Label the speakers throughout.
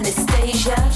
Speaker 1: Anastasia.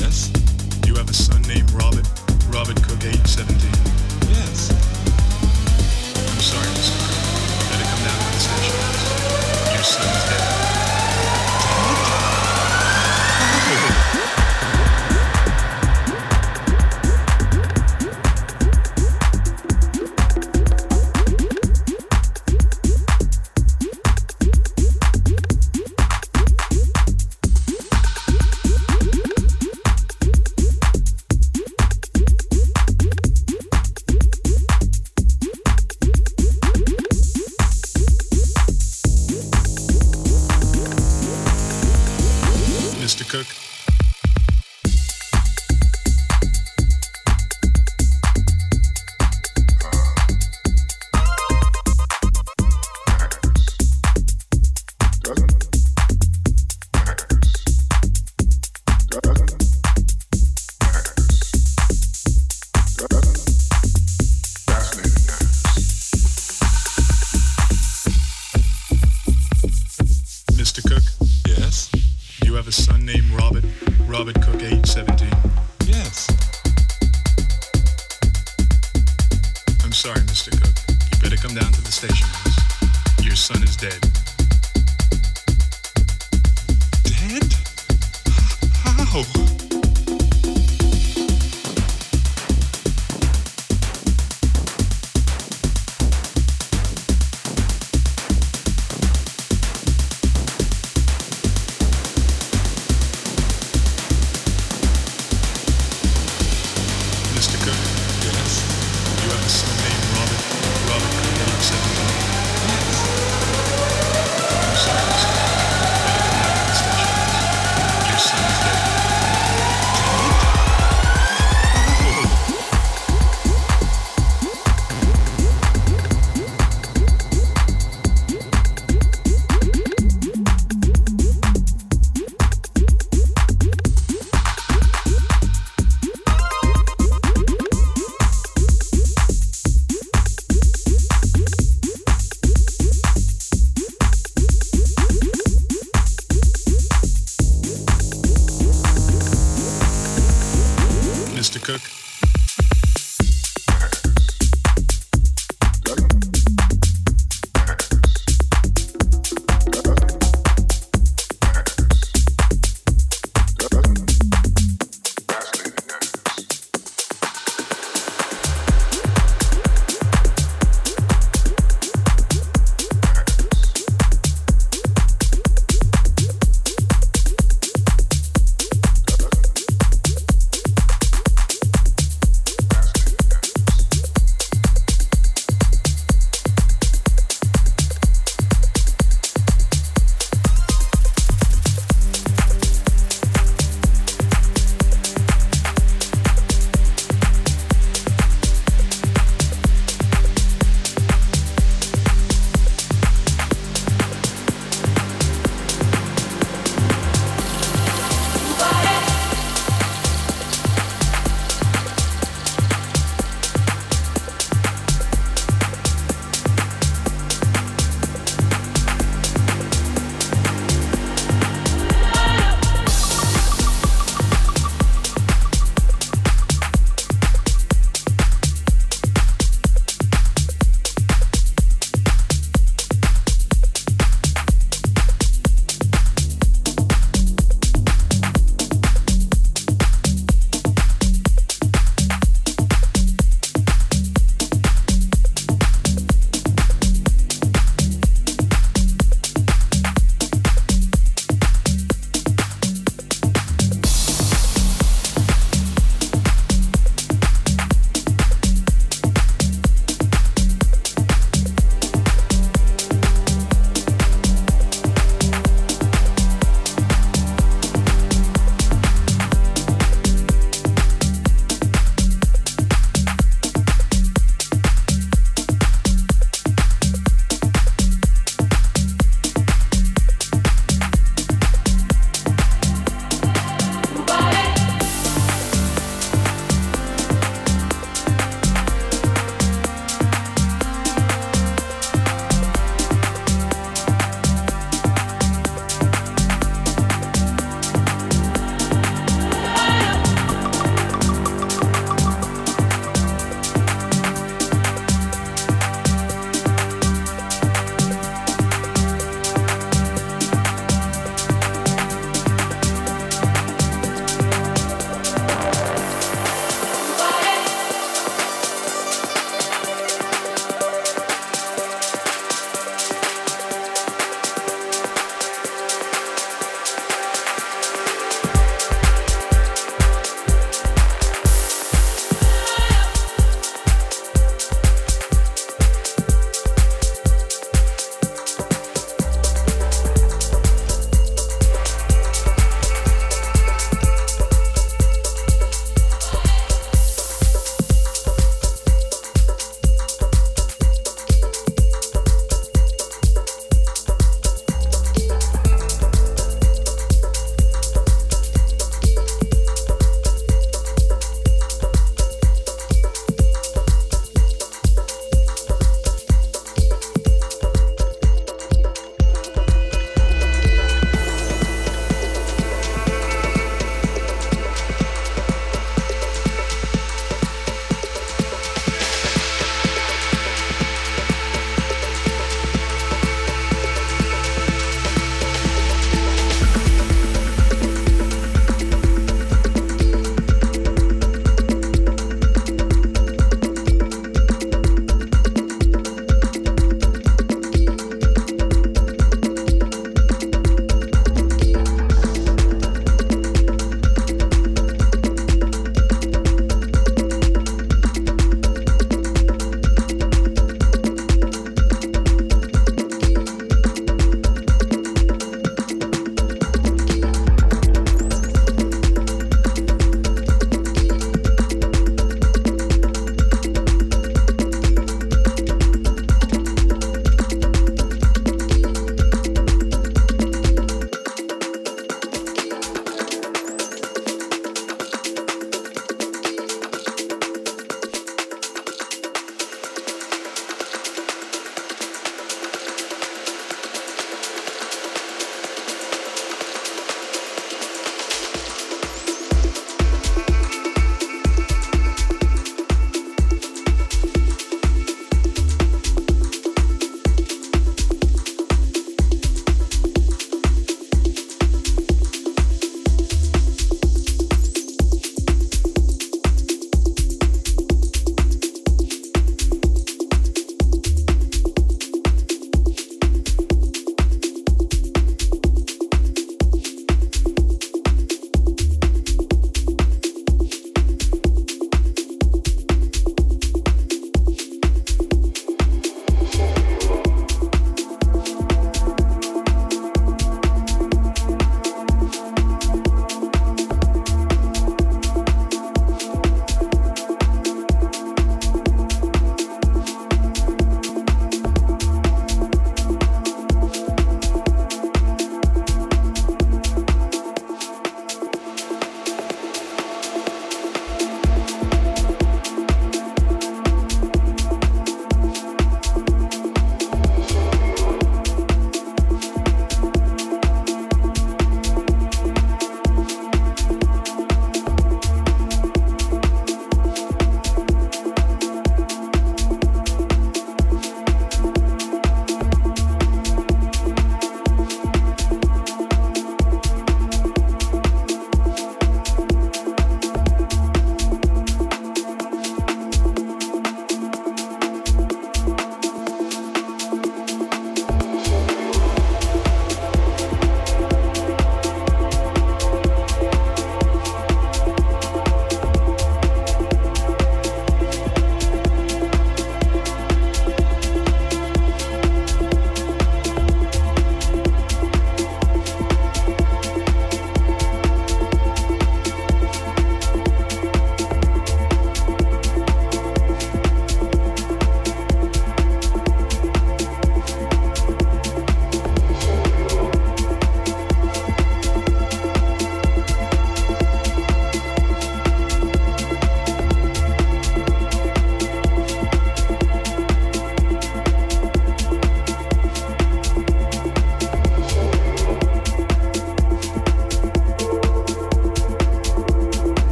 Speaker 2: Yes.
Speaker 1: You have a son named Robert. Robert Cook, age 17.
Speaker 2: Yes.
Speaker 1: I'm sorry, Mr. Cook. Better come down to the station. Your son is dead.